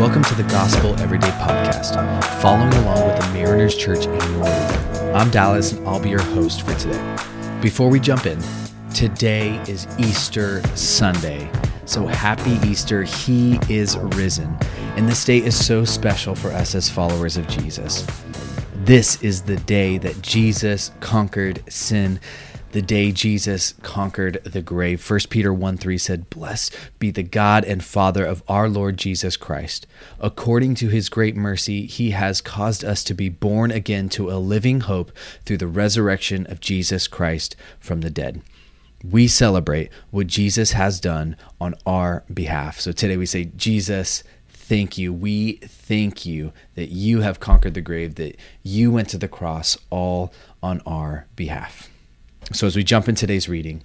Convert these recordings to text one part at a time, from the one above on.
Welcome to the Gospel Everyday Podcast, following along with the Mariners Church annual reading. I'm Dallas, and I'll be your host for today. Before we jump in, today is Easter Sunday. So happy Easter. He is risen. And this day is so special for us as followers of Jesus. This is the day that Jesus conquered sin the day Jesus conquered the grave. 1 Peter 1 3 said, Blessed be the God and Father of our Lord Jesus Christ. According to his great mercy, he has caused us to be born again to a living hope through the resurrection of Jesus Christ from the dead. We celebrate what Jesus has done on our behalf. So today we say, Jesus, thank you. We thank you that you have conquered the grave, that you went to the cross all on our behalf. So, as we jump in today's reading,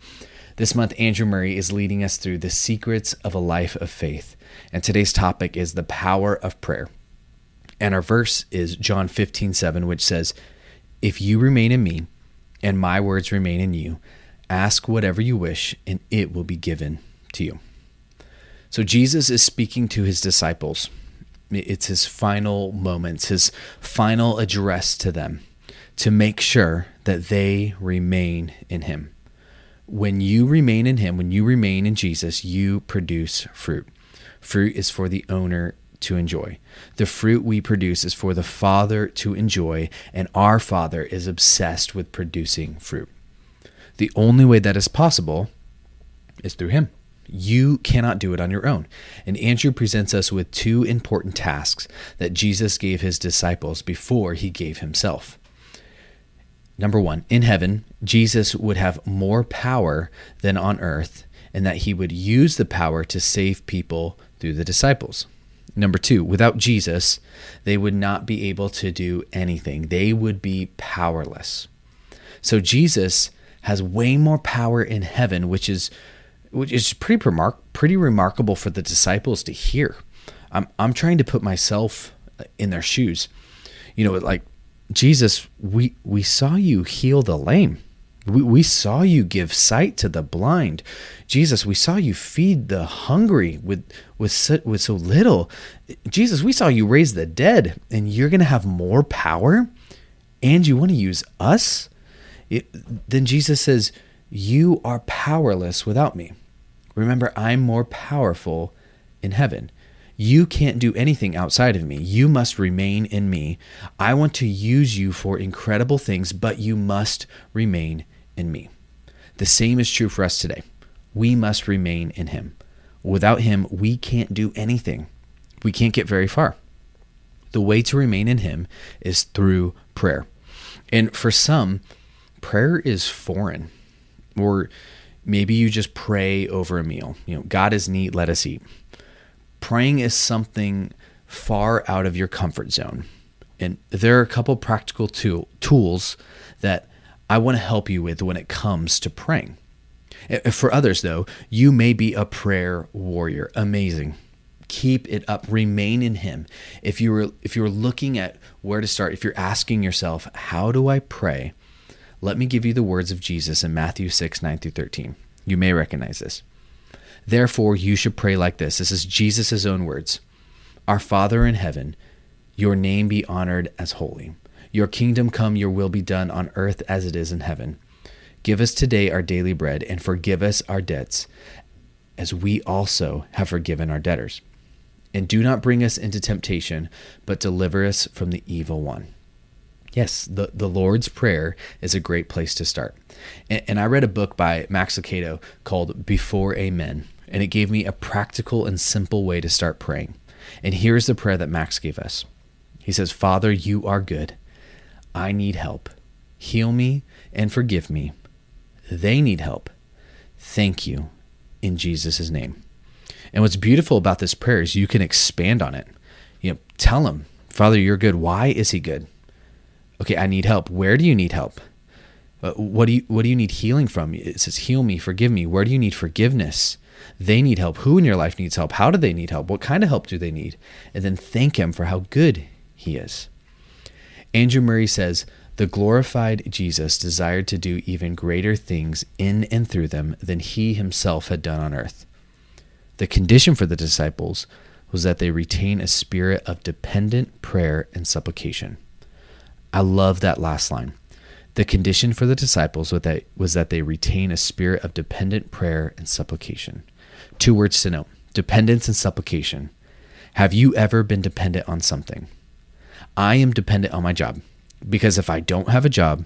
this month Andrew Murray is leading us through the secrets of a life of faith. And today's topic is the power of prayer. And our verse is John 15, 7, which says, If you remain in me, and my words remain in you, ask whatever you wish, and it will be given to you. So, Jesus is speaking to his disciples. It's his final moments, his final address to them to make sure that they remain in Him. When you remain in Him, when you remain in Jesus, you produce fruit. Fruit is for the owner to enjoy. The fruit we produce is for the Father to enjoy, and our Father is obsessed with producing fruit. The only way that is possible is through Him. You cannot do it on your own. And Andrew presents us with two important tasks that Jesus gave his disciples before he gave himself. Number one, in heaven, Jesus would have more power than on earth, and that he would use the power to save people through the disciples. Number two, without Jesus, they would not be able to do anything, they would be powerless. So Jesus has way more power in heaven, which is which is pretty remar- pretty remarkable for the disciples to hear. I'm I'm trying to put myself in their shoes. You know, like Jesus, we, we saw you heal the lame. We, we saw you give sight to the blind. Jesus, we saw you feed the hungry with, with, so, with so little. Jesus, we saw you raise the dead, and you're going to have more power, and you want to use us? It, then Jesus says, You are powerless without me. Remember, I'm more powerful in heaven. You can't do anything outside of me. You must remain in me. I want to use you for incredible things, but you must remain in me. The same is true for us today. We must remain in Him. Without Him, we can't do anything. We can't get very far. The way to remain in Him is through prayer. And for some, prayer is foreign. Or maybe you just pray over a meal. You know, God is neat, let us eat praying is something far out of your comfort zone. And there are a couple practical tool, tools that I want to help you with when it comes to praying. For others, though, you may be a prayer warrior. Amazing. Keep it up. Remain in Him. If you were if you're looking at where to start, if you're asking yourself, "How do I pray?" Let me give you the words of Jesus in Matthew 6, 9 through 13. You may recognize this. Therefore, you should pray like this. This is Jesus' own words Our Father in heaven, your name be honored as holy. Your kingdom come, your will be done on earth as it is in heaven. Give us today our daily bread, and forgive us our debts, as we also have forgiven our debtors. And do not bring us into temptation, but deliver us from the evil one. Yes, the, the Lord's Prayer is a great place to start. And, and I read a book by Max Lucado called Before Amen and it gave me a practical and simple way to start praying. And here's the prayer that Max gave us He says, Father, you are good. I need help. Heal me and forgive me. They need help. Thank you in Jesus' name. And what's beautiful about this prayer is you can expand on it. You know, tell him, Father, you're good. Why is he good? Okay, I need help. Where do you need help? Uh, what do you what do you need healing from? It says heal me, forgive me. Where do you need forgiveness? They need help. Who in your life needs help? How do they need help? What kind of help do they need? And then thank Him for how good He is. Andrew Murray says, the glorified Jesus desired to do even greater things in and through them than he himself had done on earth. The condition for the disciples was that they retain a spirit of dependent prayer and supplication. I love that last line. The condition for the disciples was that, was that they retain a spirit of dependent prayer and supplication. Two words to note dependence and supplication. Have you ever been dependent on something? I am dependent on my job because if I don't have a job,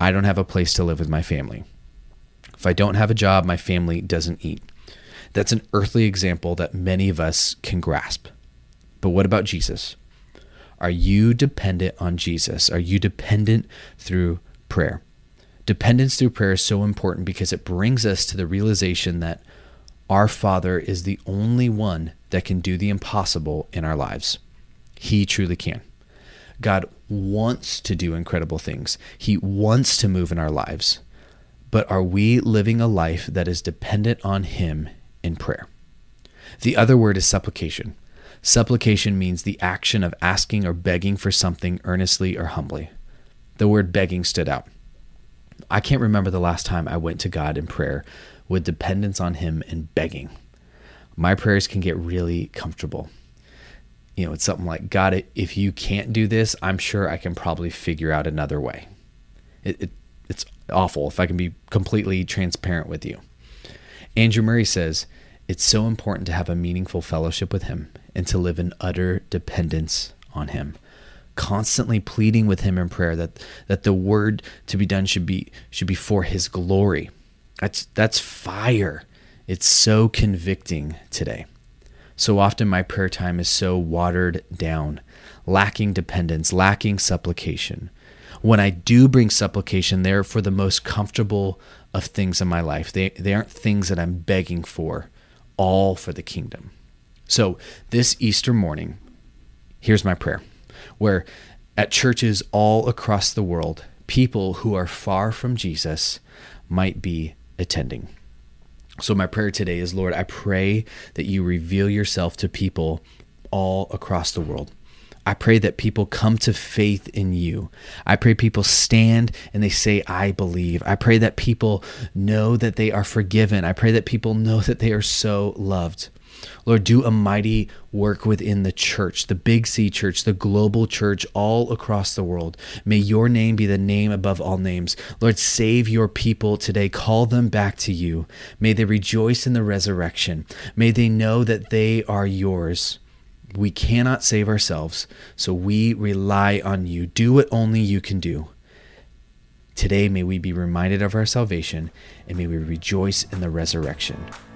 I don't have a place to live with my family. If I don't have a job, my family doesn't eat. That's an earthly example that many of us can grasp. But what about Jesus? Are you dependent on Jesus? Are you dependent through prayer? Dependence through prayer is so important because it brings us to the realization that our Father is the only one that can do the impossible in our lives. He truly can. God wants to do incredible things, He wants to move in our lives. But are we living a life that is dependent on Him in prayer. The other word is supplication. Supplication means the action of asking or begging for something earnestly or humbly. The word begging stood out. I can't remember the last time I went to God in prayer with dependence on Him and begging. My prayers can get really comfortable. You know, it's something like, God, if you can't do this, I'm sure I can probably figure out another way. It, it, it's awful if I can be completely transparent with you. Andrew Murray says, It's so important to have a meaningful fellowship with Him and to live in utter dependence on Him. Constantly pleading with Him in prayer that, that the word to be done should be should be for His glory. That's that's fire. It's so convicting today. So often my prayer time is so watered down, lacking dependence, lacking supplication. When I do bring supplication, they're for the most comfortable of things in my life. They, they aren't things that I'm begging for, all for the kingdom. So this Easter morning, here's my prayer where at churches all across the world, people who are far from Jesus might be attending. So, my prayer today is Lord, I pray that you reveal yourself to people all across the world. I pray that people come to faith in you. I pray people stand and they say, I believe. I pray that people know that they are forgiven. I pray that people know that they are so loved. Lord, do a mighty work within the church, the Big C church, the global church all across the world. May your name be the name above all names. Lord, save your people today. Call them back to you. May they rejoice in the resurrection. May they know that they are yours. We cannot save ourselves, so we rely on you. Do what only you can do. Today, may we be reminded of our salvation and may we rejoice in the resurrection.